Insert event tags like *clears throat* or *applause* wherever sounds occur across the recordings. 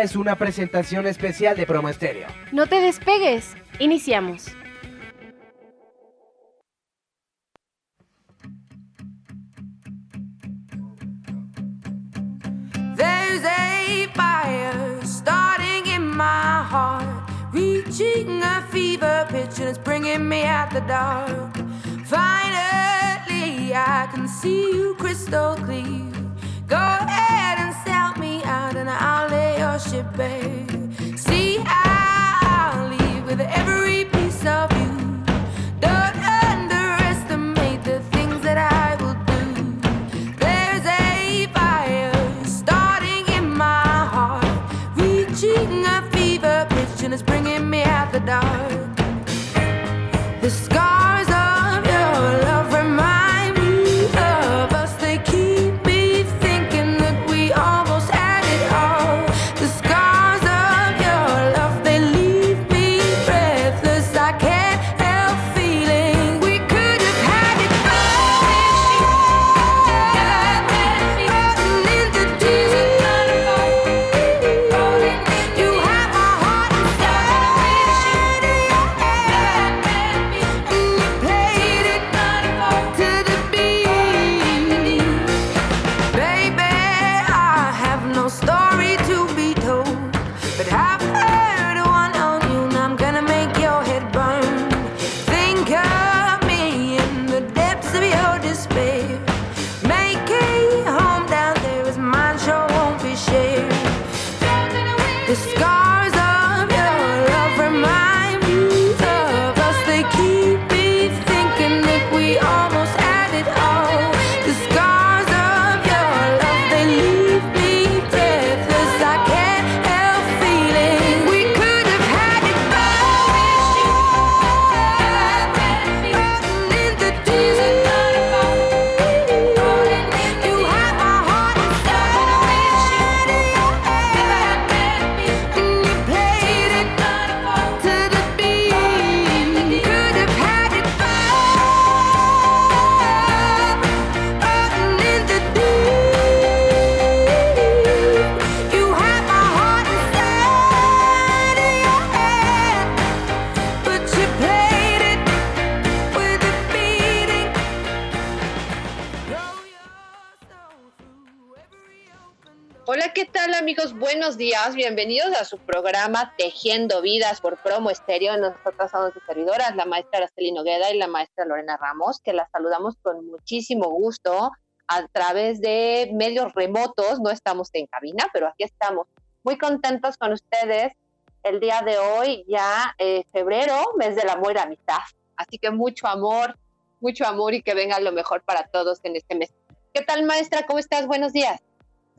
es una presentación especial de Promo Estéreo. No te despegues. Iniciamos. There's a fire starting in my heart, reaching a fever pitch, and it's bringing me out the dark. Finally, I can see you crystal clear. Go ahead and sell me out, and I'll lay worship, babe. Have no Días, bienvenidos a su programa Tejiendo Vidas por Promo Estéreo. Nosotras somos sus servidoras, la maestra Araceli Nogueda y la maestra Lorena Ramos, que las saludamos con muchísimo gusto a través de medios remotos. No estamos en cabina, pero aquí estamos muy contentos con ustedes el día de hoy, ya eh, febrero, mes del amor y la amistad. Así que mucho amor, mucho amor y que venga lo mejor para todos en este mes. ¿Qué tal maestra? ¿Cómo estás? Buenos días.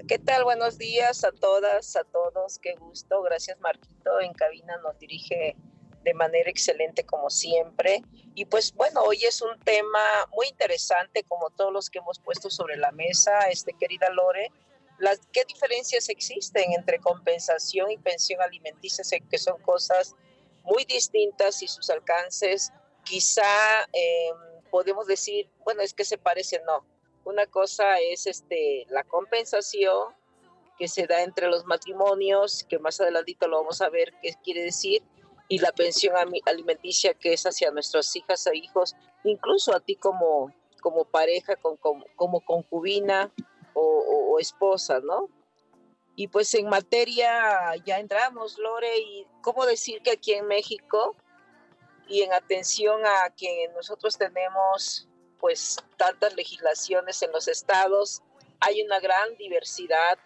¿Qué tal? Buenos días a todas, a todos. Qué gusto. Gracias, Marquito. En cabina nos dirige de manera excelente como siempre. Y pues bueno, hoy es un tema muy interesante como todos los que hemos puesto sobre la mesa, este querida Lore. Las, ¿Qué diferencias existen entre compensación y pensión alimenticia? Sé que son cosas muy distintas y sus alcances quizá eh, podemos decir, bueno, es que se parecen, no. Una cosa es este, la compensación que se da entre los matrimonios, que más adelantito lo vamos a ver qué quiere decir, y la pensión alimenticia que es hacia nuestras hijas e hijos, incluso a ti como, como pareja, como, como concubina o, o- o esposa, ¿no? Y pues en materia ya entramos, Lore, y cómo decir que aquí en México y en atención a que nosotros tenemos pues tantas legislaciones en los estados, hay una gran diversidad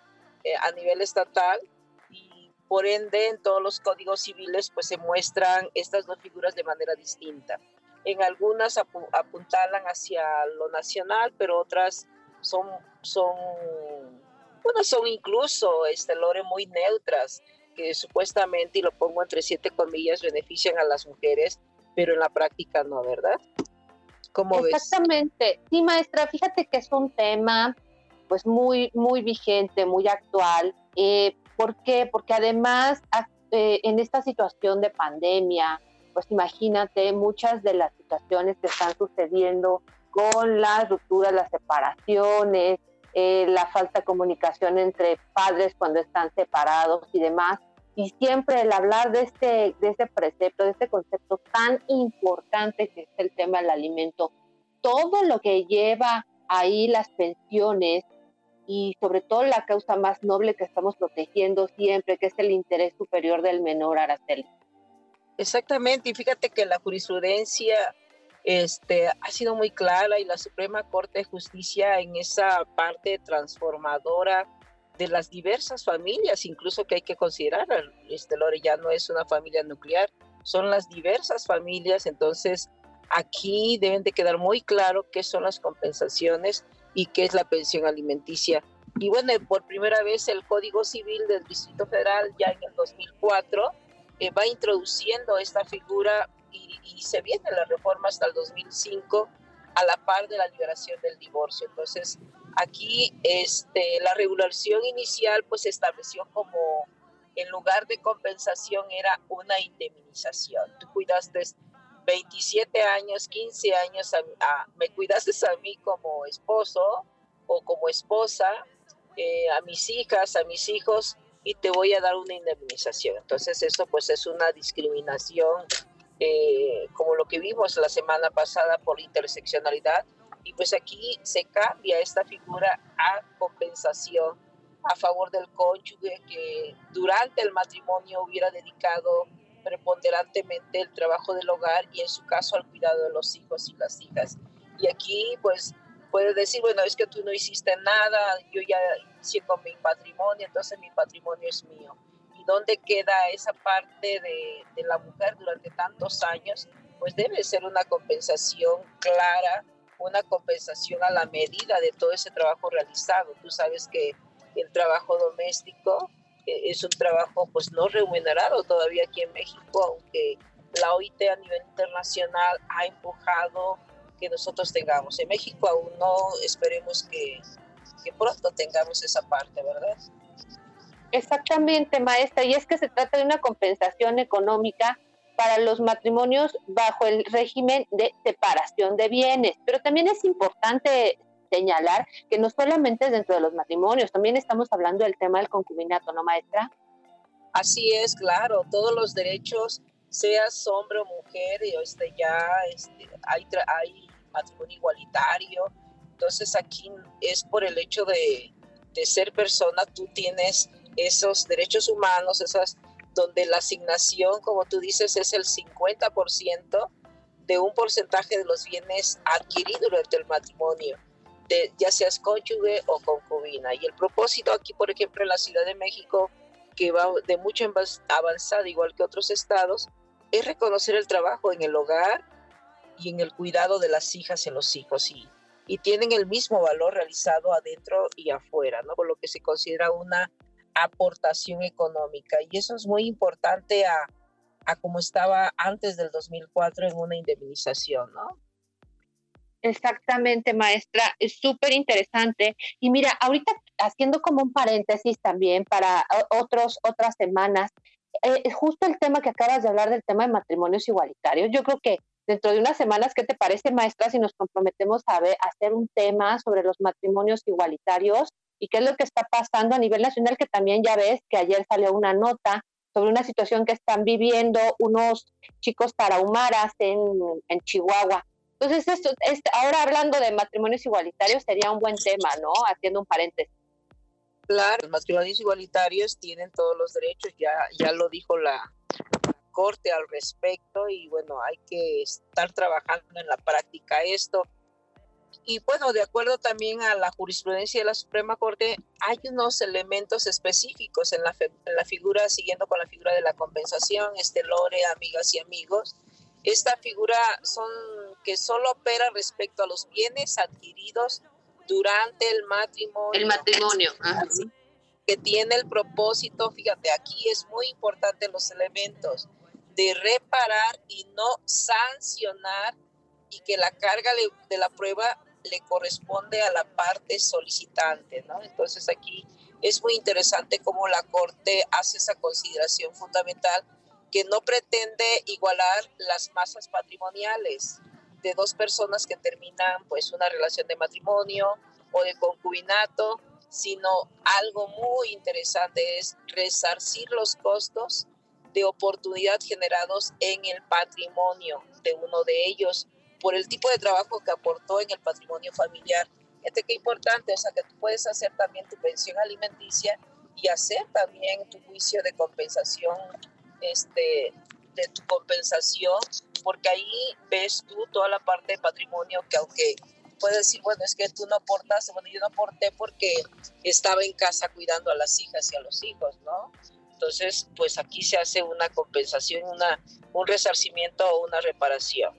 eh, a nivel estatal y por ende en todos los códigos civiles pues se muestran estas dos figuras de manera distinta. En algunas apu- apuntalan hacia lo nacional, pero otras son, son, bueno, son incluso, este, Lore, muy neutras, que supuestamente, y lo pongo entre siete comillas, benefician a las mujeres, pero en la práctica no, ¿verdad? ¿Cómo? Exactamente. Sí, maestra, fíjate que es un tema pues muy, muy vigente, muy actual. Eh, ¿Por qué? Porque además a- eh, en esta situación de pandemia, pues imagínate muchas de las situaciones que están sucediendo con las rupturas, las separaciones, eh, la falta de comunicación entre padres cuando están separados y demás. Y siempre el hablar de este, de este precepto, de este concepto tan importante que es el tema del alimento, todo lo que lleva ahí las pensiones y sobre todo la causa más noble que estamos protegiendo siempre, que es el interés superior del menor Araceli. Exactamente, y fíjate que la jurisprudencia este, ha sido muy clara y la Suprema Corte de Justicia en esa parte transformadora de las diversas familias, incluso que hay que considerar, este Lore ya no es una familia nuclear, son las diversas familias, entonces aquí deben de quedar muy claro qué son las compensaciones y qué es la pensión alimenticia. Y bueno, por primera vez el Código Civil del Distrito Federal ya en el 2004 eh, va introduciendo esta figura y, y se viene la reforma hasta el 2005 a la par de la liberación del divorcio. Entonces, aquí este, la regulación inicial pues estableció como en lugar de compensación era una indemnización. Tú cuidaste 27 años, 15 años, a, a- me cuidaste a mí como esposo o como esposa, eh, a mis hijas, a mis hijos, y te voy a dar una indemnización. Entonces eso pues es una discriminación eh, como lo que vimos la semana pasada por interseccionalidad. Y pues aquí se cambia esta figura a compensación a favor del cónyuge que durante el matrimonio hubiera dedicado preponderantemente el trabajo del hogar y en su caso al cuidado de los hijos y las hijas. Y aquí pues puede decir, bueno, es que tú no hiciste nada, yo ya hice con mi patrimonio, entonces mi patrimonio es mío y dónde queda esa parte de, de, la mujer durante tantos años, pues debe ser una compensación clara, una compensación a la medida de todo ese trabajo realizado. Tú sabes que el trabajo doméstico eh, es un trabajo pues no remunerado todavía aquí en México, aunque la OIT a nivel internacional ha empujado que nosotros tengamos. En México aún no, esperemos que, que pronto tengamos esa parte, ¿verdad? Exactamente, maestra, y es que se trata de una compensación económica para los matrimonios bajo el régimen de separación de bienes, pero también es importante señalar que no solamente dentro de los matrimonios, también estamos hablando del tema del concubinato, ¿no, maestra? Así es, claro, todos los derechos, seas hombre o mujer, este, ya este, hay, hay matrimonio igualitario, entonces aquí es por el hecho de, de ser persona, tú tienes esos derechos humanos, esas donde la asignación, como tú dices, es el 50% de un porcentaje de los bienes adquiridos durante el matrimonio, de, ya seas cónyuge o concubina. Y el propósito aquí, por ejemplo, en la Ciudad de México, que va de mucho avanzada, igual que otros estados, es reconocer el trabajo en el hogar y en el cuidado de las hijas y los hijos. Y, y tienen el mismo valor realizado adentro y afuera, ¿no? Por lo que se considera una aportación económica y eso es muy importante a, a como estaba antes del 2004 en una indemnización, ¿no? Exactamente, maestra, es súper interesante. Y mira, ahorita haciendo como un paréntesis también para otros, otras semanas, eh, justo el tema que acabas de hablar del tema de matrimonios igualitarios, yo creo que dentro de unas semanas, ¿qué te parece, maestra, si nos comprometemos a, ver, a hacer un tema sobre los matrimonios igualitarios y qué es lo que está pasando a nivel nacional, que también ya ves que ayer salió una nota sobre una situación que están viviendo unos chicos tarahumaras en, en Chihuahua. Entonces, esto, esto, ahora hablando de matrimonios igualitarios sería un buen tema, ¿no? Haciendo un paréntesis. Claro, los matrimonios igualitarios tienen todos los derechos, ya, ya lo dijo la, Corte al respecto y bueno, hay que estar trabajando en la práctica esto y bueno, de acuerdo también a la jurisprudencia de la Suprema Corte, hay unos elementos específicos en la, en la figura, siguiendo con la figura de la compensación, este lore, amigas y amigos. Esta figura son que solo opera respecto a los bienes adquiridos durante el matrimonio. El matrimonio. Ajá. Que tiene el propósito, fíjate, aquí es muy importante los elementos de reparar y no sancionar y que la carga de la prueba le corresponde a la parte solicitante, ¿no? Entonces aquí es muy interesante cómo la Corte hace esa consideración fundamental que no pretende igualar las masas patrimoniales de dos personas que terminan pues una relación de matrimonio o de concubinato, sino algo muy interesante es resarcir los costos de oportunidad generados en el patrimonio de uno de ellos por el tipo de trabajo que aportó en el patrimonio familiar. Fíjate qué importante, o sea, que tú puedes hacer también tu pensión alimenticia y hacer también tu juicio de compensación, este, de tu compensación, porque ahí ves tú toda la parte de patrimonio que aunque puedes decir, bueno, es que tú no aportas, bueno, yo no aporté porque estaba en casa cuidando a las hijas y a los hijos, ¿no? Entonces, pues aquí se hace una compensación, una, un resarcimiento o una reparación.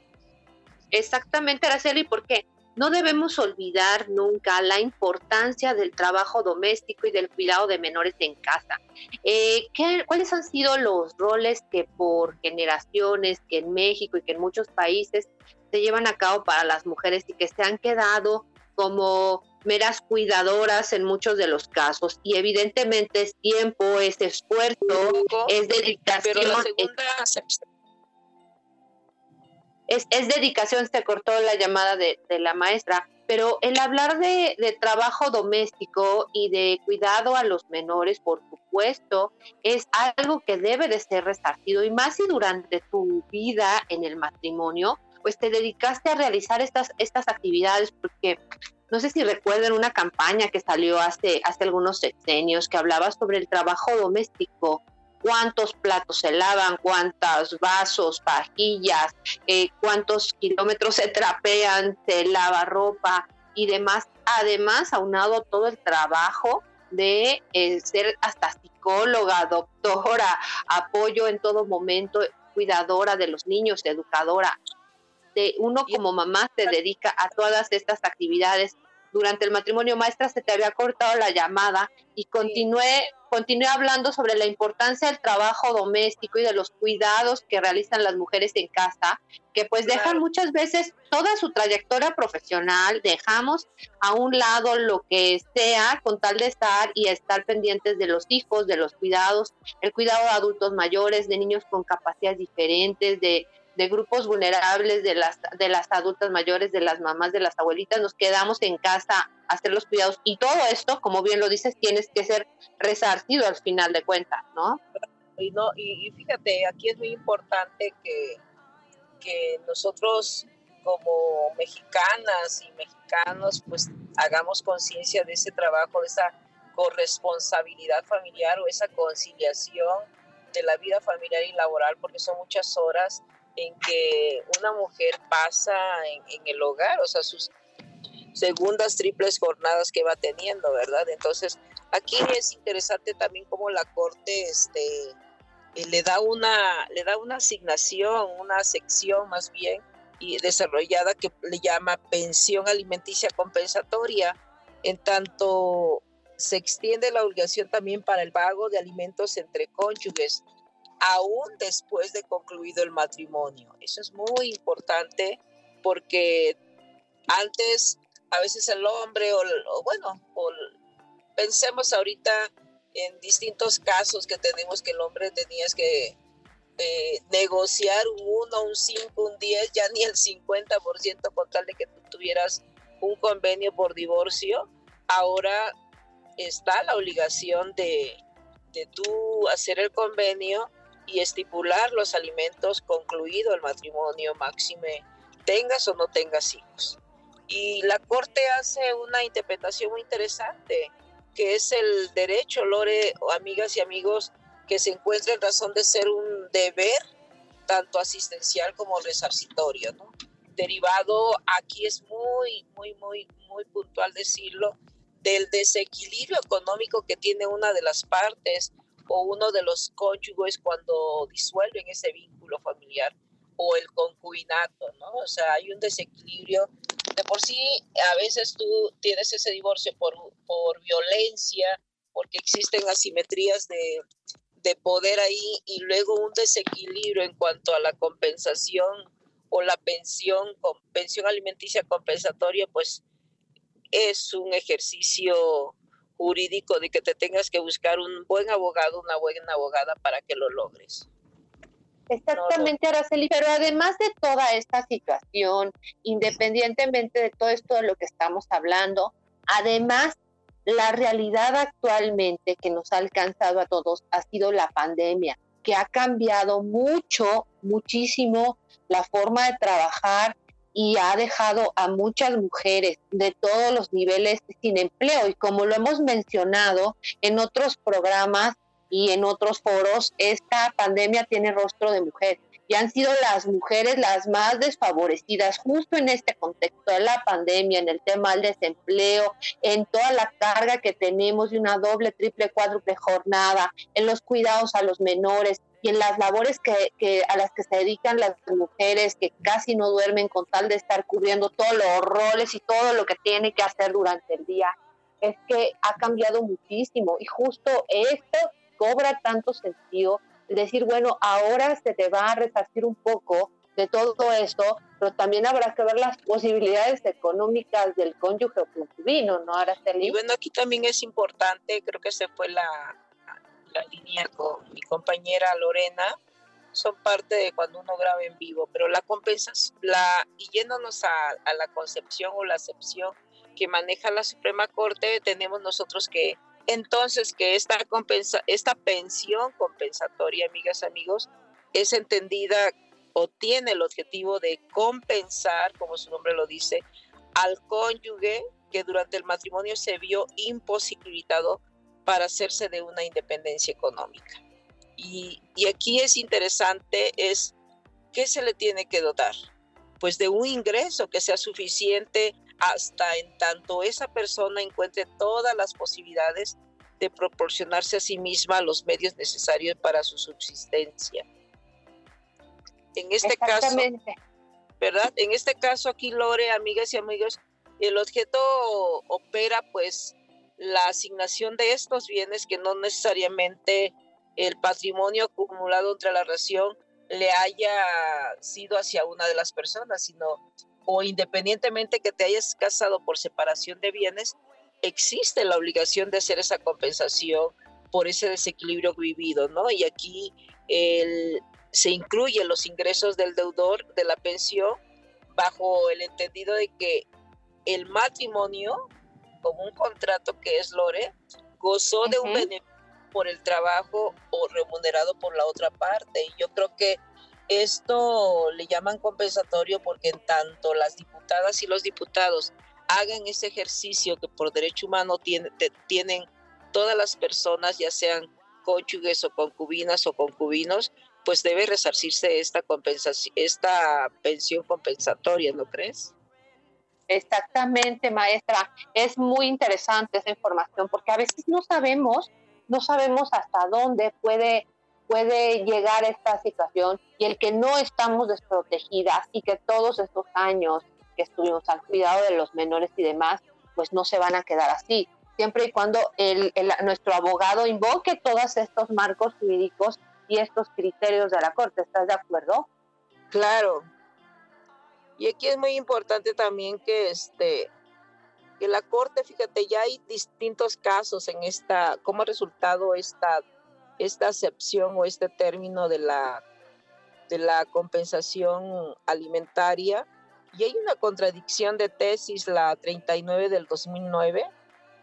Exactamente, Araceli, porque no debemos olvidar nunca la importancia del trabajo doméstico y del cuidado de menores en casa. Eh, ¿qué- ¿Cuáles han sido los roles que por generaciones, que en México y que en muchos países se llevan a cabo para las mujeres y que se han quedado como meras cuidadoras en muchos de los casos? Y evidentemente es tiempo, es esfuerzo, es dedicación. Pero la segunda es, es dedicación, se cortó la llamada de, de la maestra, pero el hablar de, de trabajo doméstico y de cuidado a los menores, por supuesto, es algo que debe de ser resarcido y más si durante tu vida en el matrimonio, pues te dedicaste a realizar estas, estas actividades, porque no sé si recuerdan una campaña que salió hace, hace algunos sexenios que hablaba sobre el trabajo doméstico, cuántos platos se lavan, cuántos vasos, pajillas, eh, cuántos kilómetros se trapean, se lava ropa y demás. Además, aunado todo el trabajo de eh, ser hasta psicóloga, doctora, apoyo en todo momento, cuidadora de los niños, educadora. De uno como mamá se dedica a todas estas actividades. Durante el matrimonio maestra se te había cortado la llamada y continué, continué hablando sobre la importancia del trabajo doméstico y de los cuidados que realizan las mujeres en casa, que pues Claro. dejan muchas veces toda su trayectoria profesional, dejamos a un lado lo que sea con tal de estar y estar pendientes de los hijos, de los cuidados, el cuidado de adultos mayores, de niños con capacidades diferentes, de, de grupos vulnerables, de las, de las adultas mayores, de las mamás, de las abuelitas, nos quedamos en casa a hacer los cuidados y todo esto, como bien lo dices, tienes que ser resarcido al final de cuentas, ¿no? y no y, y fíjate aquí es muy importante que, que nosotros como mexicanas y mexicanos pues hagamos conciencia de ese trabajo de esa corresponsabilidad familiar o esa conciliación de la vida familiar y laboral porque son muchas horas en que una mujer pasa en, en el hogar o sea sus segundas triples jornadas que va teniendo verdad entonces aquí es interesante también cómo la corte este eh, le da una le da una asignación, una sección más bien y desarrollada que le llama pensión alimenticia compensatoria, en tanto se extiende la obligación también para el pago de alimentos entre cónyuges, aún después de concluido el matrimonio. Eso es muy importante porque antes a veces el hombre o, o bueno, o, pensemos ahorita en distintos casos que tenemos que el hombre tenías que eh, negociar un 1, un 5, un 10, ya ni el 50% con tal de que tuvieras un convenio por divorcio. Ahora está la obligación de, de tú hacer el convenio y estipular los alimentos concluido el matrimonio máxime, tengas o no tengas hijos. Y la Corte hace una interpretación muy interesante que es el derecho, Lore, amigas y amigos, que se encuentra en razón de ser un deber, tanto asistencial como resarcitorio, ¿no? Derivado, aquí es muy, muy, muy, muy puntual decirlo, del desequilibrio económico que tiene una de las partes o uno de los cónyuges cuando disuelven ese vínculo familiar o el concubinato, ¿no? O sea, hay un desequilibrio de por sí a veces tú tienes ese divorcio por, por violencia, porque existen asimetrías de, de poder ahí y luego un desequilibrio en cuanto a la compensación o la pensión, pensión alimenticia compensatoria, pues es un ejercicio jurídico de que te tengas que buscar un buen abogado, una buena abogada para que lo logres. Exactamente, Araceli, pero además de toda esta situación, independientemente de todo esto de lo que estamos hablando, Además, la realidad actualmente que nos ha alcanzado a todos ha sido la pandemia, que ha cambiado mucho, muchísimo la forma de trabajar y ha dejado a muchas mujeres de todos los niveles sin empleo. Y como lo hemos mencionado en otros programas y en otros foros, esta pandemia tiene rostro de mujer y han sido las mujeres las más desfavorecidas justo en este contexto de la pandemia, en el tema del desempleo, en toda la carga que tenemos de una doble, triple, cuádruple jornada, en los cuidados a los menores y en las labores que, que a las que se dedican las mujeres que casi no duermen con tal de estar cubriendo todos los roles y todo lo que tiene que hacer durante el día. Es que ha cambiado muchísimo y justo esto cobra tanto sentido decir, bueno, ahora se te va a resarcir un poco de todo esto, pero también habrá que ver las posibilidades económicas del cónyuge concubino, ¿no, Araceli? Y bueno, aquí también es importante, creo que se fue la, la línea con mi compañera Lorena, son parte de cuando uno graba en vivo, pero la compensación, la, y yéndonos a, a la concepción o la acepción que maneja la Suprema Corte, tenemos nosotros que entonces que esta, compensa, esta pensión compensatoria, amigas, amigos, es entendida o tiene el objetivo de compensar, como su nombre lo dice, al cónyuge que durante el matrimonio se vio imposibilitado para hacerse de una independencia económica. Y, y aquí es interesante, es qué se le tiene que dotar, pues de un ingreso que sea suficiente hasta en tanto esa persona encuentre todas las posibilidades de proporcionarse a sí misma los medios necesarios para su subsistencia. En este caso, ¿verdad? En este caso aquí, Lore, amigas y amigos, el objeto opera pues la asignación de estos bienes que no necesariamente el patrimonio acumulado entre la relación le haya sido hacia una de las personas, sino o independientemente que te hayas casado por separación de bienes, existe la obligación de hacer esa compensación por ese desequilibrio vivido, ¿no? Y aquí se incluyen los ingresos del deudor de la pensión bajo el entendido de que el matrimonio, como un contrato que es Lore, gozó de un beneficio por el trabajo o remunerado por la otra parte. Y yo creo que esto le llaman compensatorio porque en tanto las diputadas y los diputados hagan ese ejercicio que por derecho humano tiene, tienen todas las personas, ya sean cónyuges o concubinas o concubinos, pues debe resarcirse esta compensación, esta pensión compensatoria, ¿no crees? Exactamente, maestra. Es muy interesante esa información porque a veces no sabemos, no sabemos hasta dónde puede puede llegar esta situación y el que no estamos desprotegidas y que todos estos años que estuvimos al cuidado de los menores y demás, pues no se van a quedar así. Siempre y cuando el, el, nuestro abogado invoque todos estos marcos jurídicos y estos criterios de la Corte. ¿Estás de acuerdo? Claro. Y aquí es muy importante también que este que la Corte, fíjate, ya hay distintos casos en esta, como resultado esta esta acepción o este término de la, de la compensación alimentaria. Y hay una contradicción de tesis, la 39 del 2009,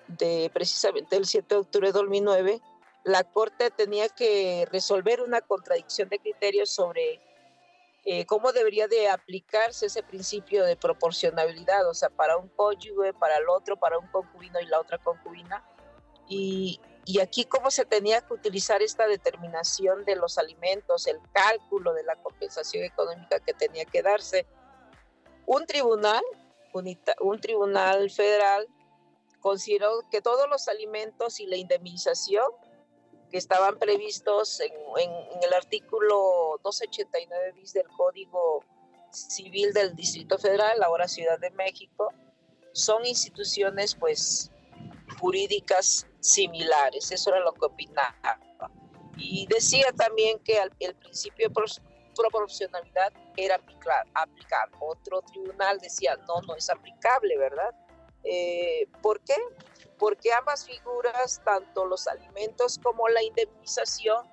de precisamente el 7 de octubre de 2009, la Corte tenía que resolver una contradicción de criterios sobre eh, cómo debería de aplicarse ese principio de proporcionalidad, o sea, para un cónyuge, para el otro, para un concubino y la otra concubina. Y, y aquí cómo se tenía que utilizar esta determinación de los alimentos, el cálculo de la compensación económica que tenía que darse. Un tribunal, un tribunal federal, consideró que todos los alimentos y la indemnización que estaban previstos en, en, en el artículo 289 bis del Código Civil del Distrito Federal, ahora Ciudad de México, son instituciones pues jurídicas similares. Eso era lo que opinaba. Y decía también que el principio de proporcionalidad era aplicable. Otro tribunal decía, no, no es aplicable, ¿verdad? Eh, ¿Por qué? Porque ambas figuras, tanto los alimentos como la indemnización,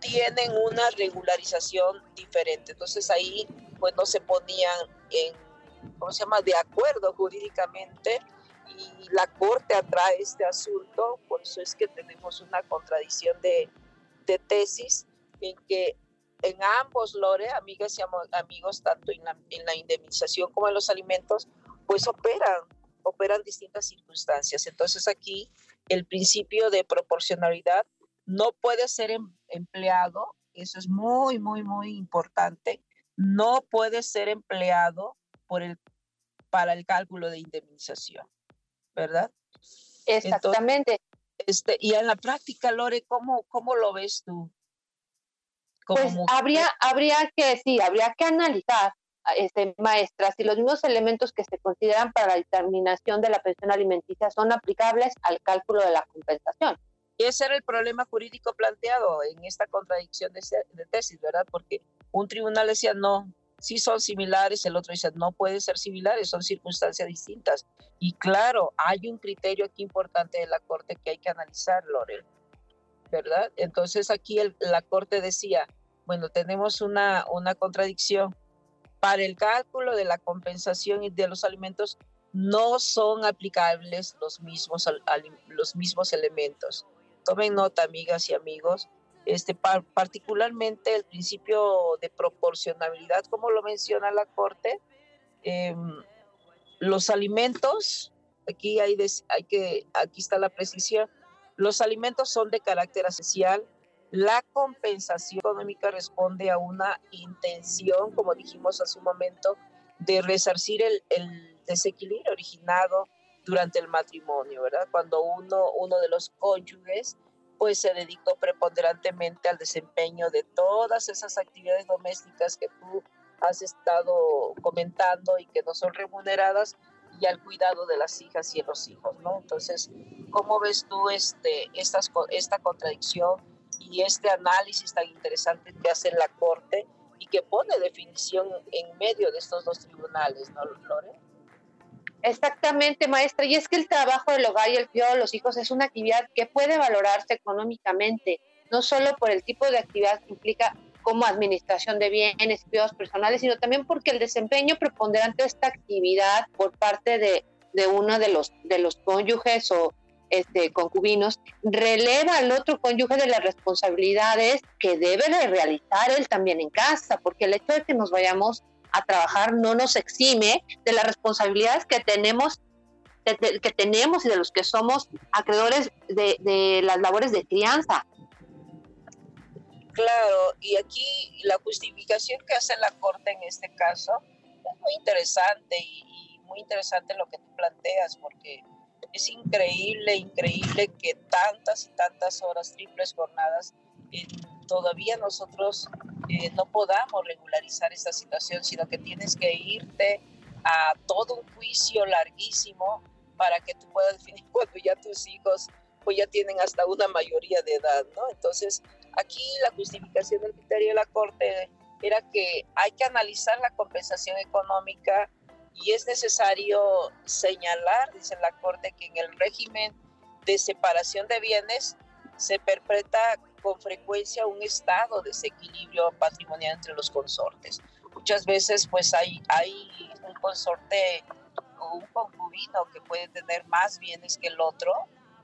tienen una regularización diferente. Entonces ahí pues no se ponían en, ¿cómo se llama?, de acuerdo jurídicamente y la Corte atrae este asunto, por eso es que tenemos una contradicción de, de tesis en que en ambos, Lore, amigas y amigos, tanto en la, en la indemnización como en los alimentos, pues operan, operan distintas circunstancias. Entonces aquí el principio de proporcionalidad no puede ser em- empleado, eso es muy, muy, muy importante, no puede ser empleado por el, para el cálculo de indemnización, ¿verdad? Exactamente. Este, y en la práctica, Lore, ¿cómo, cómo lo ves tú? Como Pues mujer. habría, habría que, sí, habría que analizar, este, maestras, si los mismos elementos que se consideran para la determinación de la pensión alimenticia son aplicables al cálculo de la compensación. Y ese era el problema jurídico planteado en esta contradicción de, tesis, ¿verdad? Porque un tribunal decía no, sí son similares, el otro dice no pueden ser similares, son circunstancias distintas. Y claro, hay un criterio aquí importante de la Corte que hay que analizar, Lorel, ¿verdad? Entonces aquí la Corte decía, bueno, tenemos una, una contradicción. Para el cálculo de la compensación y de los alimentos no son aplicables los mismos, los mismos elementos. Tomen nota, amigas y amigos, este, par- particularmente el principio de proporcionalidad, como lo menciona la Corte, em, los alimentos, aquí hay que, aquí está la precisión, los alimentos son de carácter esencial, la compensación económica responde a una intención, como dijimos hace un momento, de resarcir el, desequilibrio originado durante el matrimonio, ¿verdad? Cuando uno, uno de los cónyuges pues se dedicó preponderantemente al desempeño de todas esas actividades domésticas que tú has estado comentando y que no son remuneradas y al cuidado de las hijas y de los hijos, ¿no? Entonces, ¿cómo ves tú este, estas, esta contradicción y este análisis tan interesante que hace la Corte y que pone definición en medio de estos dos tribunales, ¿no, Lore? Exactamente, maestra. Y es que el trabajo del hogar y el cuidado de los hijos es una actividad que puede valorarse económicamente, no solo por el tipo de actividad que implica como administración de bienes, cuidados personales, sino también porque el desempeño preponderante de esta actividad por parte de, de uno de los, de los cónyuges o este, concubinos releva al otro cónyuge de las responsabilidades que debe de realizar él también en casa, porque el hecho de que nos vayamos a trabajar no nos exime de las responsabilidades que tenemos de- de- que tenemos y de los que somos acreedores de, de las labores de crianza. Claro, y aquí la justificación que hace la Corte en este caso es muy interesante y, y muy interesante lo que tú planteas, porque es increíble, increíble que tantas y tantas horas, triples jornadas, eh, todavía nosotros eh, no podamos regularizar esta situación, sino que tienes que irte a todo un juicio larguísimo para que tú puedas *laughs* definir cuando ya tus hijos pues ya tienen hasta una mayoría de edad, ¿no? Entonces, aquí la justificación del criterio de la Corte era que hay que analizar la compensación económica y es necesario señalar, dice la Corte, que en el régimen de separación de bienes se perpetra con frecuencia un estado de desequilibrio patrimonial entre los consortes. Muchas veces pues hay, hay un consorte o un concubino que puede tener más bienes que el otro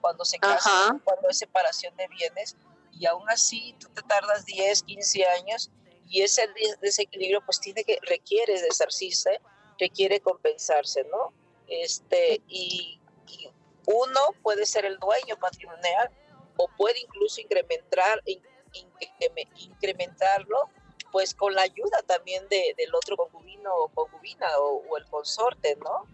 cuando se casa, Ajá. cuando es separación de bienes y aún así tú te tardas 10, 15 años y ese des- desequilibrio pues tiene que requiere desarcirse, requiere compensarse, ¿no? Este y, y uno puede ser el dueño patrimonial o puede incluso incrementar in- increme- incrementarlo pues con la ayuda también de, del otro concubino o concubina o, o el consorte, ¿no?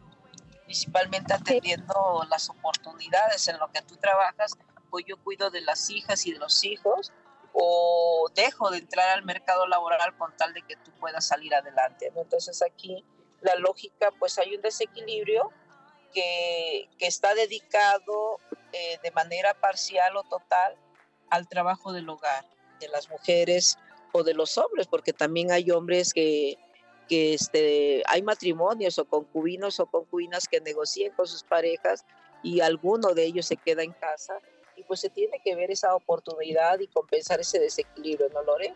Principalmente atendiendo las oportunidades en lo que tú trabajas, pues yo cuido de las hijas y de los hijos o dejo de entrar al mercado laboral con tal de que tú puedas salir adelante, ¿no? Entonces aquí la lógica, pues hay un desequilibrio que, que está dedicado eh, de manera parcial o total al trabajo del hogar, de las mujeres o de los hombres, porque también hay hombres que, que este, hay matrimonios o concubinos o concubinas que negocian con sus parejas y alguno de ellos se queda en casa y pues se tiene que ver esa oportunidad y compensar ese desequilibrio, ¿no, Lore?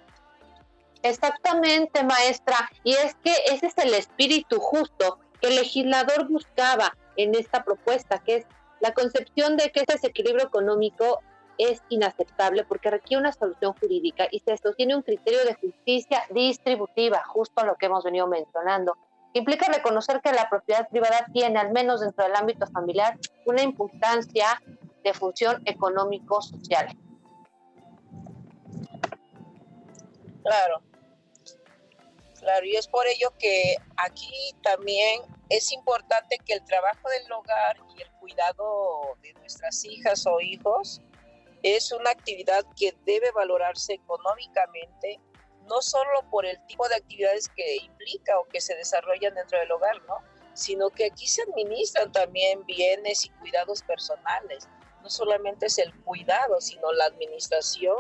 Exactamente, maestra. Y es que ese es el espíritu justo que el legislador buscaba, en esta propuesta, que es la concepción de que ese desequilibrio económico es inaceptable porque requiere una solución jurídica y se sostiene un criterio de justicia distributiva, justo lo que hemos venido mencionando, que implica reconocer que la propiedad privada tiene, al menos dentro del ámbito familiar, una importancia de función económico-social. Claro. Claro, y es por ello que aquí también es importante que el trabajo del hogar y el cuidado de nuestras hijas o hijos es una actividad que debe valorarse económicamente, no solo por el tipo de actividades que implica o que se desarrollan dentro del hogar, ¿no? sino que aquí se administran también bienes y cuidados personales. No solamente es el cuidado, sino la administración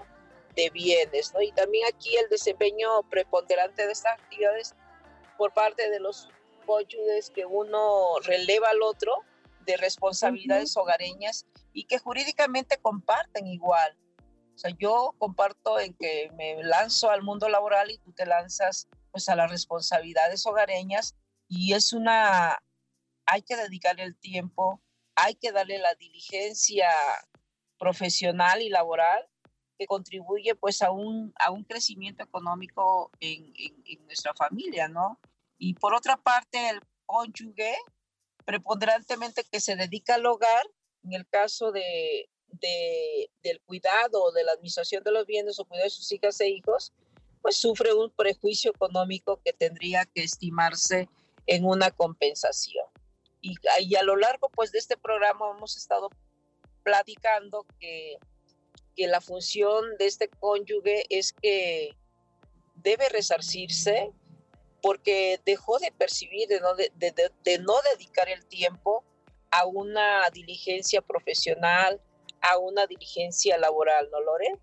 de bienes, ¿no? Y también aquí el desempeño preponderante de estas actividades por parte de los cónyuges que uno releva al otro de responsabilidades hogareñas y que jurídicamente comparten igual. O sea, yo comparto en que me lanzo al mundo laboral y tú te lanzas pues a las responsabilidades hogareñas y es una, hay que dedicarle el tiempo, hay que darle la diligencia profesional y laboral que contribuye pues a un, a un crecimiento económico en, en, nuestra familia, ¿no? Y por otra parte, el cónyuge preponderantemente que se dedica al hogar, en el caso de, de, del cuidado de la administración de los bienes o cuidado de sus hijas e hijos, pues sufre un prejuicio económico que tendría que estimarse en una compensación. Y, y a lo largo pues de este programa hemos estado platicando que, que la función de este cónyuge es que debe resarcirse porque dejó de percibir, de no, de, no dedicar el tiempo a una diligencia profesional, a una diligencia laboral, ¿no, Lore?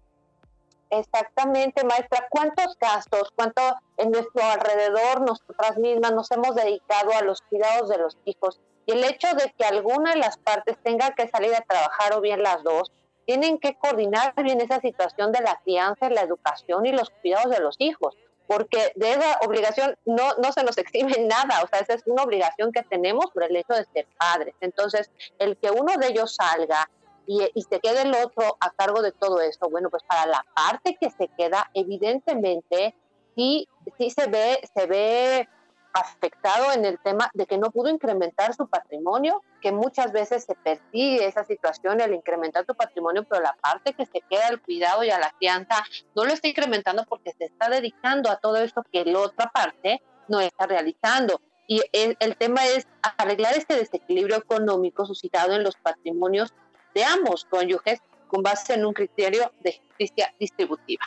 Exactamente, maestra. ¿Cuántos casos, cuánto en nuestro alrededor, nosotras mismas, nos hemos dedicado a los cuidados de los hijos? Y el hecho de que alguna de las partes tenga que salir a trabajar o bien las dos, tienen que coordinar bien esa situación de la crianza, la educación y los cuidados de los hijos porque de esa obligación no, no se nos *laughs* exime nada, o sea, esa es una obligación que tenemos por el hecho de ser padres. Entonces, el que uno de ellos salga y, y, se quede el otro a cargo de todo esto, bueno, pues para la parte que se queda, evidentemente, sí, sí se ve, se ve afectado en el tema de que no pudo incrementar su patrimonio, que muchas veces se persigue esa situación, el incrementar tu patrimonio, pero la parte que se queda al cuidado y a la crianza no lo está incrementando porque se está dedicando a todo esto que la otra parte no está realizando. Y el, el tema es arreglar este desequilibrio económico suscitado en los patrimonios de ambos cónyuges con base en un criterio de justicia distributiva.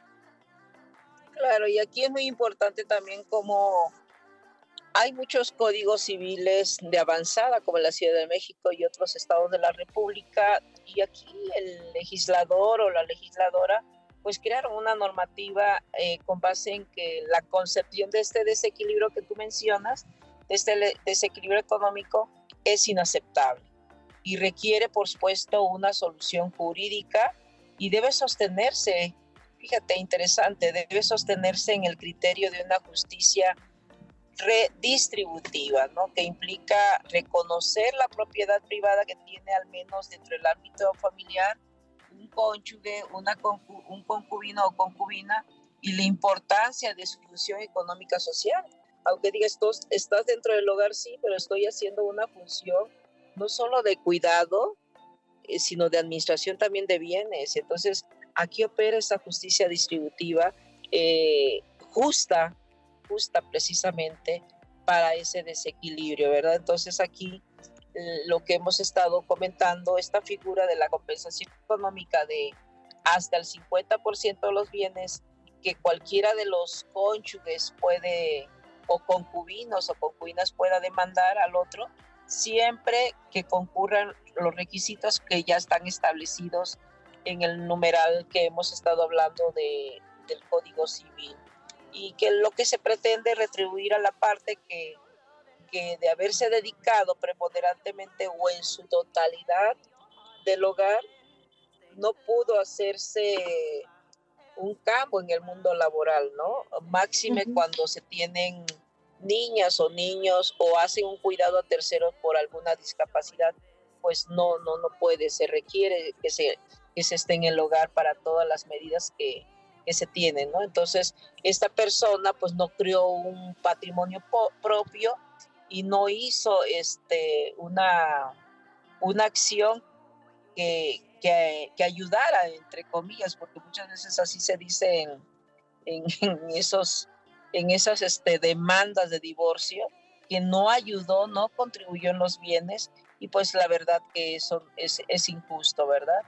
Claro, y aquí es muy importante también como hay muchos códigos civiles de avanzada, como la Ciudad de México y otros estados de la República, y aquí el legislador o la legisladora pues crearon una normativa eh, con base en que la concepción de este desequilibrio que tú mencionas, de este desequilibrio económico, es inaceptable y requiere, por supuesto, una solución jurídica y debe sostenerse, fíjate, interesante, debe sostenerse en el criterio de una justicia redistributiva, ¿no? que implica reconocer la propiedad privada que tiene al menos dentro del ámbito familiar un cónyuge, una concu un concubino o concubina y la importancia de su función económica social. Aunque digas, estás dentro del hogar, sí, pero estoy haciendo una función no solo de cuidado, eh, sino de administración también de bienes. Entonces, aquí opera esta justicia distributiva eh, justa justa precisamente para ese desequilibrio, ¿verdad? Entonces aquí eh, lo que hemos estado comentando, esta figura de la compensación económica de hasta el 50% de los bienes que cualquiera de los cónyuges puede, o concubinos o concubinas pueda demandar al otro, siempre que concurran los requisitos que ya están establecidos en el numeral que hemos estado hablando de, del Código Civil y que lo que se pretende retribuir a la parte que, que de haberse dedicado preponderantemente o en su totalidad del hogar, no pudo hacerse un campo en el mundo laboral, ¿no? Máxime uh -huh. cuando se tienen niñas o niños o hacen un cuidado a terceros por alguna discapacidad, pues no, no, no puede, se requiere que se, que se esté en el hogar para todas las medidas que, que se tienen, ¿no? Entonces, esta persona pues no creó un patrimonio propio y no hizo este, una, una acción que, que, que ayudara, entre comillas, porque muchas veces así se dice *laughs* en esos, en esas este, demandas de divorcio, que no ayudó, no contribuyó en los bienes y pues la verdad que eso es, es injusto, ¿verdad?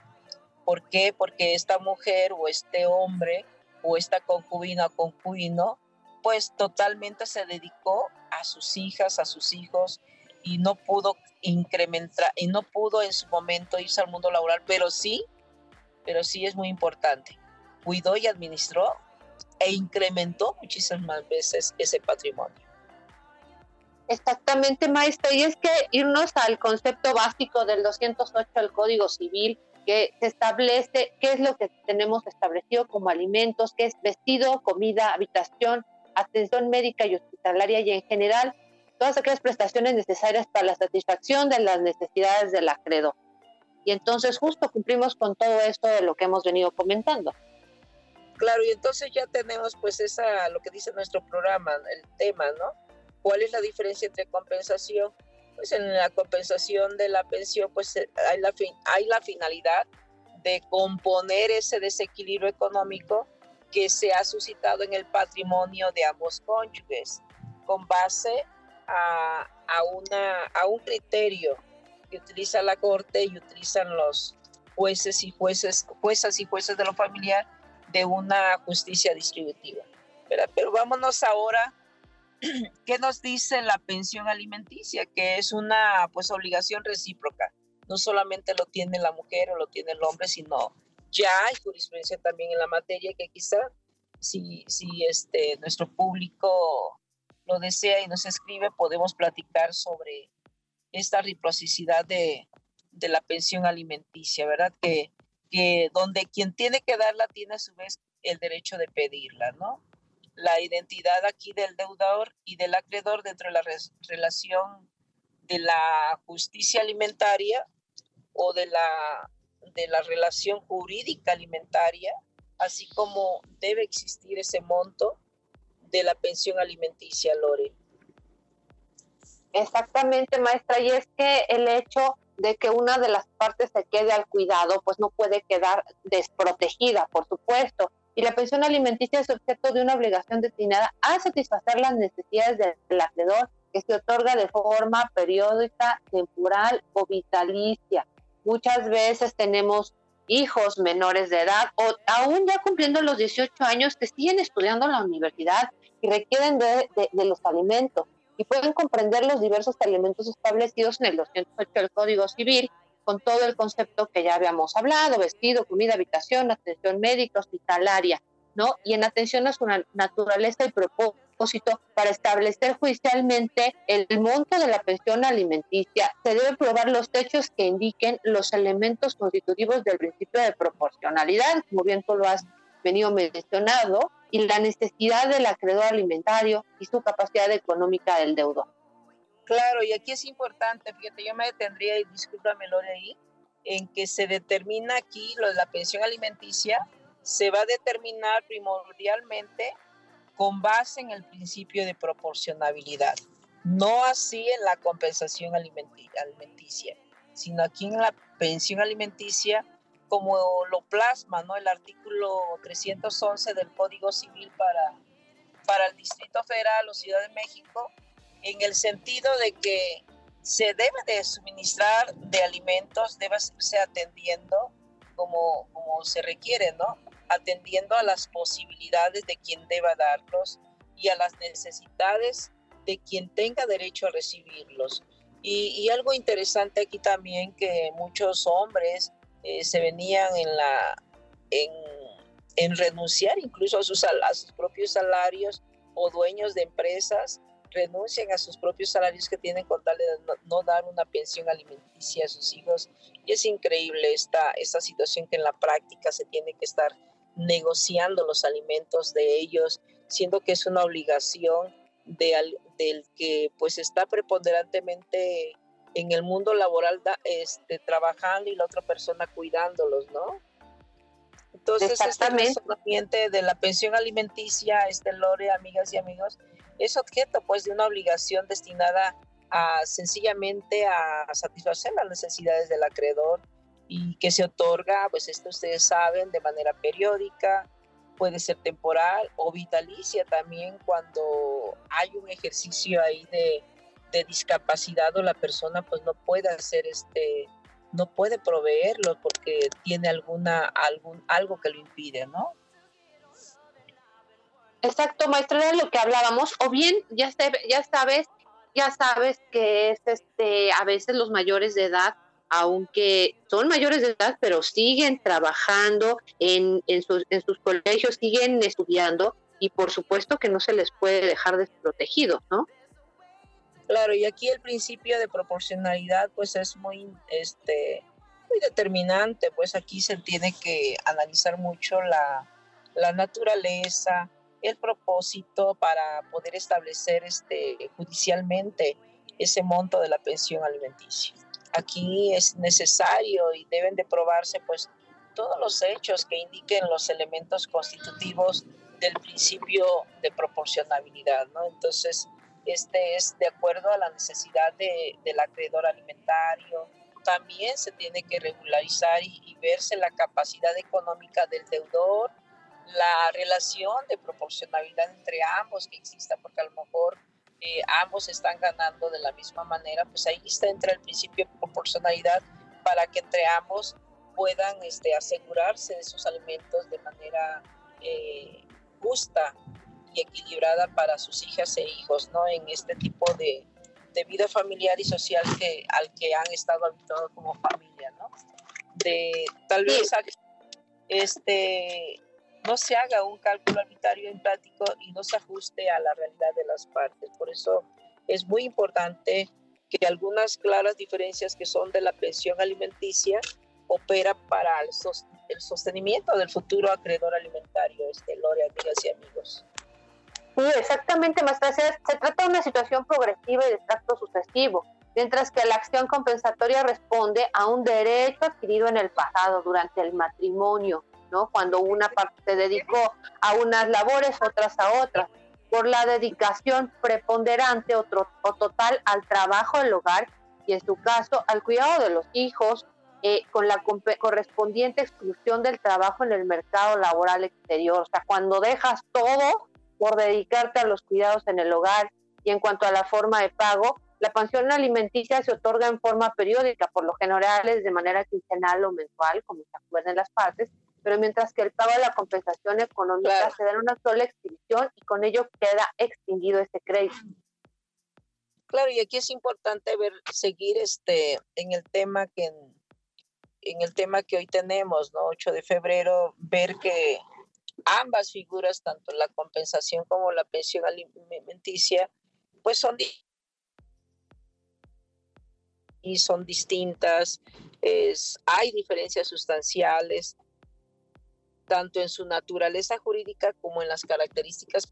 ¿Por qué? Porque esta mujer o este hombre o esta concubina o concubino, pues totalmente se dedicó a sus hijas, a sus hijos y no pudo incrementar y no pudo en su momento irse al mundo laboral, pero sí, pero sí es muy importante. Cuidó y administró e incrementó muchísimas veces ese patrimonio. Exactamente, maestra. Y es que irnos al concepto básico del 208 del Código Civil, que se establece qué es lo que tenemos establecido como alimentos, qué es vestido, comida, habitación, atención médica y hospitalaria y en general todas aquellas prestaciones necesarias para la satisfacción de las necesidades del acreedor. Y entonces justo cumplimos con todo esto de lo que hemos venido comentando. Claro, y entonces ya tenemos pues esa, lo que dice nuestro programa, el tema, ¿no? ¿Cuál es la diferencia entre compensación? Pues en la compensación de la pensión pues eh, hay la, fin- hay la finalidad de componer ese desequilibrio económico que se ha suscitado en el patrimonio de ambos cónyuges con base a, a una, a un criterio que utiliza la corte y utilizan los jueces y jueces, juezas y jueces de lo familiar de una justicia distributiva. ¿verdad? Pero vámonos ahora, *clears throat* ¿qué nos dice la pensión alimenticia? Que es una pues obligación recíproca. No solamente lo tiene la mujer o lo tiene el hombre, sino ya hay jurisprudencia también en la materia que quizá si, si este, nuestro público lo desea y nos escribe, podemos platicar sobre esta reciprocidad de, de la pensión alimenticia, ¿verdad? Que, que donde quien tiene que darla tiene a su vez el derecho de pedirla, ¿no? La identidad aquí del deudor y del acreedor dentro de la relación de la justicia alimentaria o de la, de la relación jurídica alimentaria, así como debe existir ese monto de la pensión alimenticia, Lore. Exactamente, maestra, y es que el hecho de que una de las partes se quede al cuidado, pues no puede quedar desprotegida, por supuesto. Y la pensión alimenticia es objeto de una obligación destinada a satisfacer las necesidades del acreedor que se otorga de forma periódica, temporal o vitalicia. Muchas veces tenemos hijos menores de edad o aún ya cumpliendo los 18 años que siguen estudiando en la universidad y requieren de, de- de los alimentos y pueden comprender los diversos elementos establecidos en el 208 del Código Civil con todo el concepto que ya habíamos hablado, vestido, comida, habitación, atención médica, hospitalaria, ¿no? Y en atención a su na- naturaleza y propósito para establecer judicialmente el monto de la pensión alimenticia, se deben probar los hechos que indiquen los elementos constitutivos del principio de proporcionalidad, como bien tú lo has venido mencionado, y la necesidad del acreedor alimentario y su capacidad económica del deudor. Claro, y aquí es importante, fíjate, yo me detendría, y discúlpame ahí, en que se determina aquí lo de la pensión alimenticia, se va a determinar primordialmente con base en el principio de proporcionabilidad, no así en la compensación alimenti- alimenticia, sino aquí en la pensión alimenticia como lo plasma ¿no? el artículo 311 del Código Civil para, para el Distrito Federal o Ciudad de México, en el sentido de que se debe de suministrar de alimentos, debe ser atendiendo como, como se requiere, ¿no? Atendiendo a las posibilidades de quien deba darlos y a las necesidades de quien tenga derecho a recibirlos. Y, y algo interesante aquí también que muchos hombres eh, se venían en la en, en renunciar incluso a sus, a sus propios salarios o dueños de empresas renuncian a sus propios salarios que tienen con tal de no, no dar una pensión alimenticia a sus hijos. Y es increíble esta, esta situación que en la práctica se tiene que estar negociando los alimentos de ellos, siendo que es una obligación de al- del que pues está preponderantemente en el mundo laboral da- este, trabajando y la otra persona cuidándolos, ¿no? Entonces, este razonamiento de la pensión alimenticia, este Lore, amigas y amigos, es objeto pues de una obligación destinada a sencillamente a satisfacer las necesidades del acreedor y que se otorga, pues esto ustedes saben, de manera periódica, puede ser temporal o vitalicia también cuando hay un ejercicio ahí de, de discapacidad o la persona pues no puede hacer este, no puede proveerlo porque tiene alguna, algún, algo que lo impide, ¿no? Exacto, maestra, era lo que hablábamos. O bien, ya, ya sabes, ya sabes que es este, a veces los mayores de edad, aunque son mayores de edad, pero siguen trabajando en, en, sus, en sus colegios, siguen estudiando y por supuesto que no se les puede dejar desprotegidos, ¿no? Claro, y aquí el principio de proporcionalidad pues es muy, este, muy determinante, pues aquí se tiene que analizar mucho la, la naturaleza, el propósito para poder establecer este, judicialmente ese monto de la pensión alimenticia. Aquí es necesario y deben de probarse pues todos los hechos que indiquen los elementos constitutivos del principio de proporcionabilidad, ¿no? Entonces, este es de acuerdo a la necesidad de, del acreedor alimentario. También se tiene que regularizar y, y verse la capacidad económica del deudor, la relación de proporcionalidad entre ambos que exista, porque a lo mejor eh, ambos están ganando de la misma manera, pues ahí está entra el principio de proporcionalidad para que entre ambos puedan este, asegurarse de sus alimentos de manera eh, justa y equilibrada para sus hijas e hijos, ¿no? En este tipo de, de vida familiar y social que, al que han estado habituados como familia, ¿no? De tal vez este, no se haga un cálculo arbitrario en práctico y no se ajuste a la realidad de las partes. Por eso es muy importante que algunas claras diferencias que son de la pensión alimenticia opera para el, el sostenimiento del futuro acreedor alimentario, este, Lore, amigas y amigos. Sí, exactamente, maestra. Se, se trata de una situación progresiva y de tracto sucesivo, mientras que la acción compensatoria responde a un derecho adquirido en el pasado durante el matrimonio, ¿no? Cuando una parte se dedicó a unas labores, otras a otras, por la dedicación preponderante o, o total al trabajo del hogar y en su caso al cuidado de los hijos, eh, con la correspondiente exclusión del trabajo en el mercado laboral exterior. O sea, cuando dejas todo por dedicarte a los cuidados en el hogar y en cuanto a la forma de pago, la pensión alimenticia se otorga en forma periódica, por lo general es de manera quincenal o mensual, como se acuerdan las partes, pero mientras que el pago de la compensación económica Claro. se da en una sola extinción y con ello queda extinguido ese crédito. Claro, y aquí es importante ver, seguir este, en el tema que en, en el tema que hoy tenemos, ¿no? 8 de febrero, ver que ambas figuras, tanto la compensación como la pensión alimenticia, pues son y son distintas, es, hay diferencias sustanciales, tanto en su naturaleza jurídica como en las características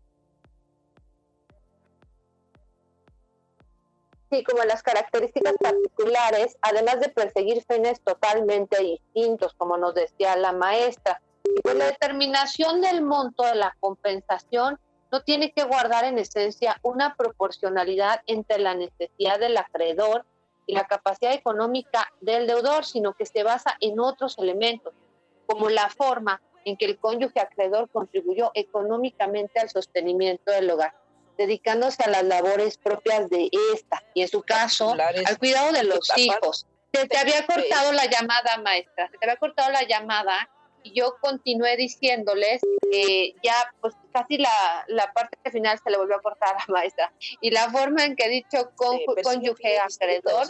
Sí, como las características particulares, además de perseguir fines totalmente distintos, como nos decía la maestra. Y pues la determinación del monto de la compensación no tiene que guardar en esencia una proporcionalidad entre la necesidad del acreedor y la capacidad económica del deudor, sino que se basa en otros elementos, como la forma en que el cónyuge acreedor contribuyó económicamente al sostenimiento del hogar dedicándose a las labores propias de esta y en su caso al cuidado de los hijos. Se te había cortado la llamada, maestra, se te había cortado la llamada y yo continué diciéndoles que ya pues casi la, la parte final se le volvió a cortar a la maestra. Y la forma en que he dicho con, Sí, pero sí cónyuge acreedor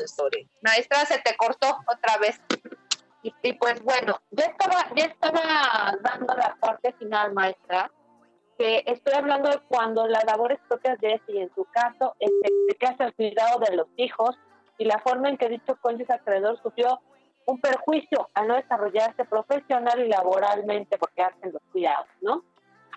maestra, se te cortó otra vez. Y, pues bueno, ya estaba, ya estaba dando la parte final, maestra, que estoy hablando de cuando las labores propias de este y en su caso, hace el cuidado de los hijos y la forma en que dicho cónyuge acreedor sufrió un perjuicio al no desarrollarse profesional y laboralmente porque hacen los cuidados, ¿no?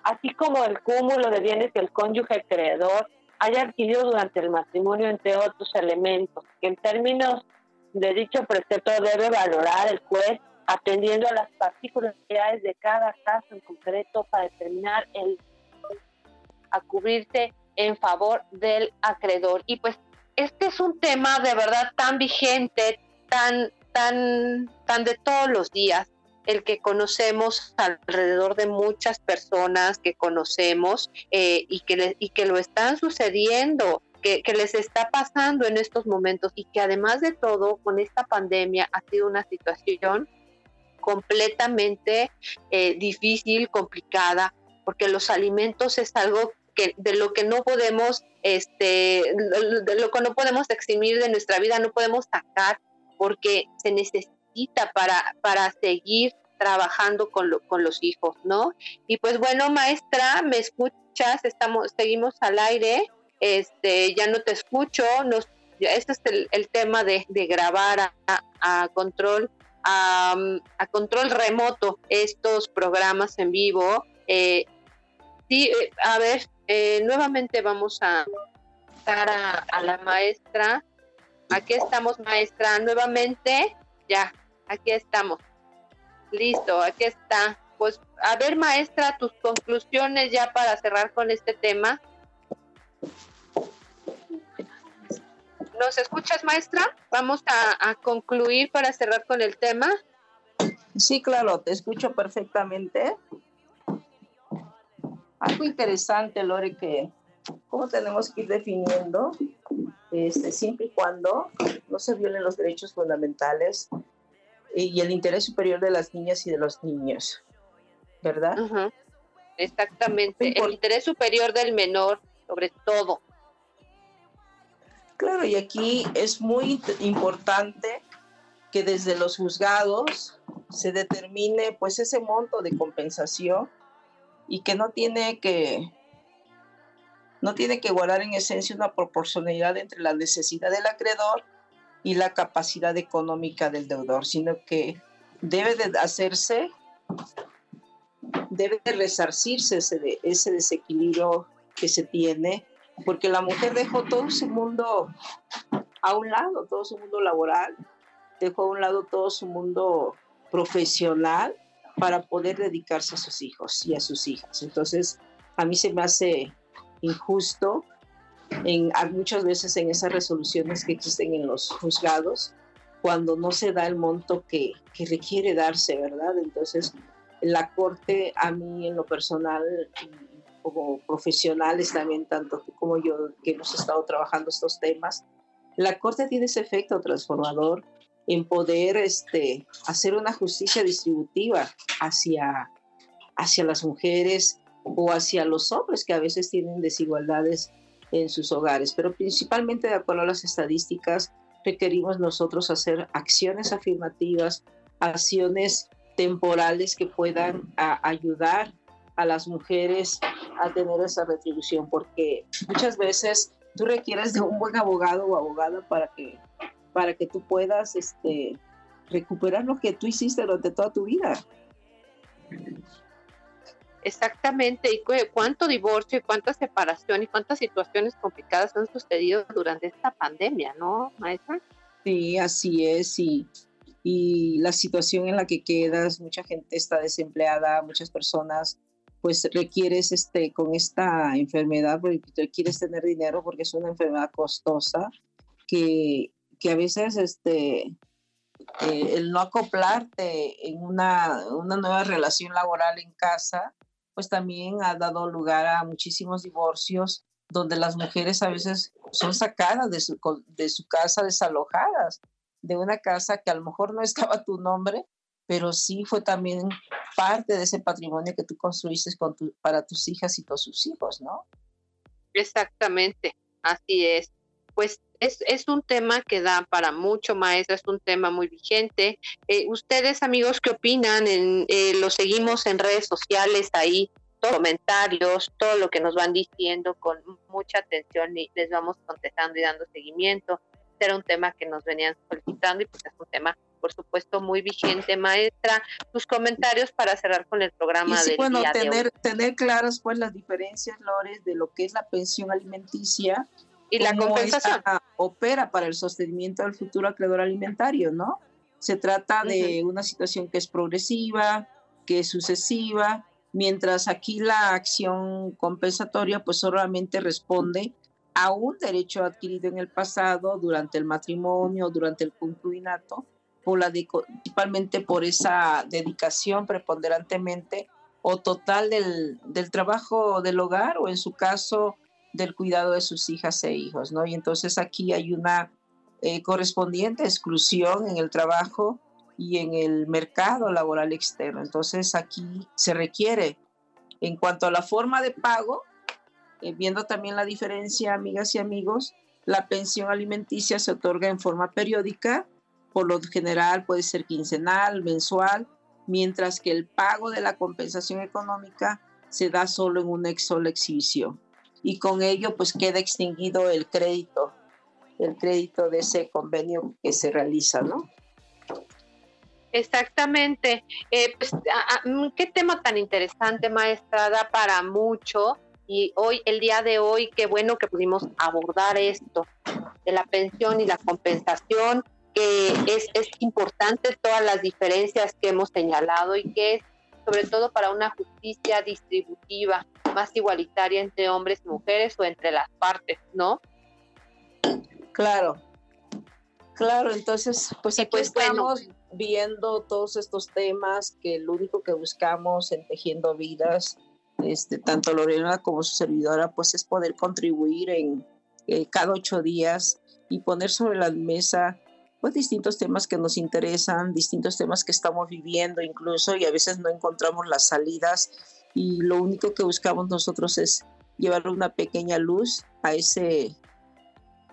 Así como el cúmulo de bienes que el cónyuge acreedor haya adquirido durante el matrimonio, entre otros elementos, que en términos de dicho precepto debe valorar el juez atendiendo a las particularidades de cada caso en concreto para determinar el a en favor del acreedor. Y pues este es un tema de verdad tan vigente, tan, tan, tan de todos los días, el que conocemos alrededor de muchas personas que conocemos eh, y, que le- y que lo están sucediendo, que, que les está pasando en estos momentos y que además de todo con esta pandemia ha sido una situación completamente eh, difícil, complicada, porque los alimentos es algo que de lo que no podemos, este, de lo que no podemos eximir de nuestra vida, no podemos sacar, porque se necesita para, para seguir trabajando con, lo- con los hijos, ¿no? Y pues bueno, maestra, ¿me escuchas? Estamos, seguimos al aire, este, ya no te escucho, este es el, tema de, grabar a, control, a, a control remoto estos programas en vivo. Eh, sí, eh, a ver, eh, nuevamente vamos a estar a, a la maestra. Aquí estamos, maestra, nuevamente. Ya, aquí estamos. Listo, aquí está. Pues, a ver, maestra, tus conclusiones ya para cerrar con este tema. ¿Nos escuchas, maestra? Vamos a, a concluir para cerrar con el tema. Sí, claro, te escucho perfectamente. Algo interesante, Lore, que cómo tenemos que ir definiendo, este, siempre y cuando no se violen los derechos fundamentales y el interés superior de las niñas y de los niños, ¿verdad? Exactamente. El interés superior del menor, sobre todo. Claro, y aquí es muy importante que desde los juzgados se determine pues ese monto de compensación y que no tiene que no tiene que guardar en esencia una proporcionalidad entre la necesidad del acreedor y la capacidad económica del deudor, sino que debe de hacerse, debe de resarcirse ese, ese desequilibrio que se tiene, porque la mujer dejó todo su mundo a un lado, todo su mundo laboral, dejó a un lado todo su mundo profesional para poder dedicarse a sus hijos y a sus hijas. Entonces, a mí se me hace injusto en, muchas veces en esas resoluciones que existen en los juzgados, cuando no se da el monto que, que requiere darse, ¿verdad? Entonces, la corte, a mí en lo personal, como profesionales también, tanto tú como yo, que hemos estado trabajando estos temas, la corte tiene ese efecto transformador en poder este, hacer una justicia distributiva hacia, hacia las mujeres o hacia los hombres que a veces tienen desigualdades en sus hogares. Pero principalmente de acuerdo a las estadísticas, requerimos nosotros hacer acciones afirmativas, acciones temporales que puedan a- ayudar a las mujeres a tener esa retribución, porque muchas veces tú requieres de un buen abogado o abogada para que, para que tú puedas este, recuperar lo que tú hiciste durante toda tu vida. Exactamente. ¿Y cu- cuánto divorcio y cuánta separación y cuántas situaciones complicadas han sucedido durante esta pandemia, ¿no, maestra? Sí, así es, y, y la situación en la que quedas, mucha gente está desempleada, muchas personas pues requieres este con esta enfermedad porque requieres tener dinero porque es una enfermedad costosa que, que a veces este eh, el no acoplarte en una, una nueva relación laboral en casa pues también ha dado lugar a muchísimos divorcios donde las mujeres a veces son sacadas de su, de su casa, desalojadas de una casa que a lo mejor no estaba tu nombre, pero sí fue también parte de ese patrimonio que tú construiste con tu- para tus hijas y todos sus hijos, ¿no? Exactamente, así es. Pues es, un tema que da para mucho, maestra, es un tema muy vigente. Eh, ustedes, amigos, ¿qué opinan? En, eh, lo seguimos en redes sociales ahí, todos los comentarios, todo lo que nos van diciendo con mucha atención y les vamos contestando y dando seguimiento. Era un tema que nos venían solicitando y pues es un tema por supuesto muy vigente, maestra. Tus comentarios para cerrar con el Y programa sí, del bueno, día de hoy. tener, tener claras pues las diferencias, Lores, de lo que es la pensión alimenticia Y la compensación. opera para el sostenimiento del futuro acreedor alimentario, ¿no? Se trata de una situación que es progresiva, que es sucesiva, mientras aquí la acción compensatoria pues solamente responde a un derecho adquirido en el pasado durante el matrimonio, durante el concubinato, por principalmente por esa dedicación preponderantemente o total del, del trabajo del hogar o en su caso del cuidado de sus hijas e hijos, ¿no? Y entonces aquí hay una eh, correspondiente exclusión en el trabajo y en el mercado laboral externo. Entonces aquí se requiere, en cuanto a la forma de pago, eh, viendo también la diferencia, amigas y amigos, la pensión alimenticia se otorga en forma periódica, por lo general puede ser quincenal, mensual, mientras que el pago de la compensación económica se da solo en una sola exhibición y con ello pues queda extinguido el crédito, el crédito de ese convenio que se realiza, ¿no? Exactamente. Eh, pues, mm, qué tema tan interesante, maestra, para mucho. Y hoy, el día de hoy, qué bueno que pudimos abordar esto de la pensión y la compensación, que es, es importante todas las diferencias que hemos señalado y que es sobre todo para una justicia distributiva más igualitaria entre hombres y mujeres o entre las partes, ¿no? Claro, claro, entonces pues aquí pues, bueno. estamos viendo todos estos temas que lo único que buscamos en Tejiendo Vidas, este, tanto Lorena como su servidora, pues es poder contribuir en eh, cada ocho días y poner sobre la mesa pues distintos temas que nos interesan, distintos temas que estamos viviendo incluso y a veces no encontramos las salidas y lo único que buscamos nosotros es llevar una pequeña luz a ese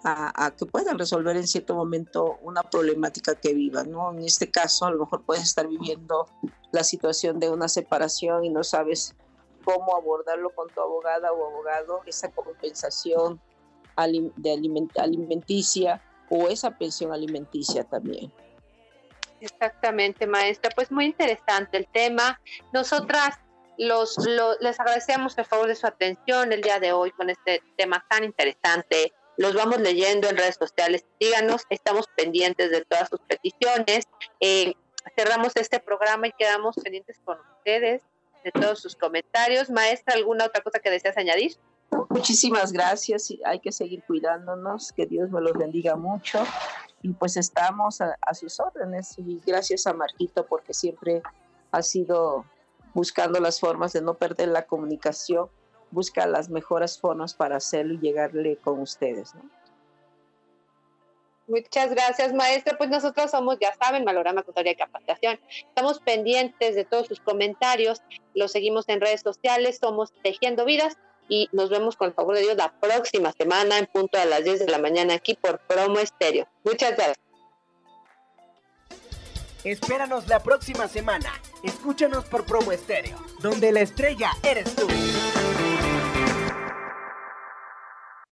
a, a que puedan resolver en cierto momento una problemática que vivan, ¿no? En este caso, a lo mejor puedes estar viviendo la situación de una separación y no sabes cómo abordarlo con tu abogada o abogado, esa compensación alim- de aliment- alimenticia o esa pensión alimenticia también. Exactamente, maestra. Pues muy interesante el tema. Nosotras los, lo- les agradecemos el favor de su atención el día de hoy con este tema tan interesante. Los vamos leyendo en redes sociales. Díganos, estamos pendientes de todas sus peticiones. Eh, cerramos este programa y quedamos pendientes con ustedes de todos sus comentarios. Maestra, ¿alguna otra cosa que deseas añadir? Muchísimas gracias hay que seguir cuidándonos, que Dios me los bendiga mucho y pues estamos a, sus órdenes y gracias a Marquito porque siempre ha sido buscando las formas de no perder la comunicación, busca las mejores formas para hacerlo y llegarle con ustedes. ¿no? Muchas gracias, maestra. Pues nosotros somos, ya saben, Malograma Tutoría y Capacitación. Estamos pendientes de todos sus comentarios. Los seguimos en redes sociales. Somos Tejiendo Vidas y nos vemos con el favor de Dios la próxima semana en punto a las 10 de la mañana aquí por Promo Estéreo. Muchas gracias. Espéranos la próxima semana. Escúchanos por Promo Estéreo, donde la estrella eres tú.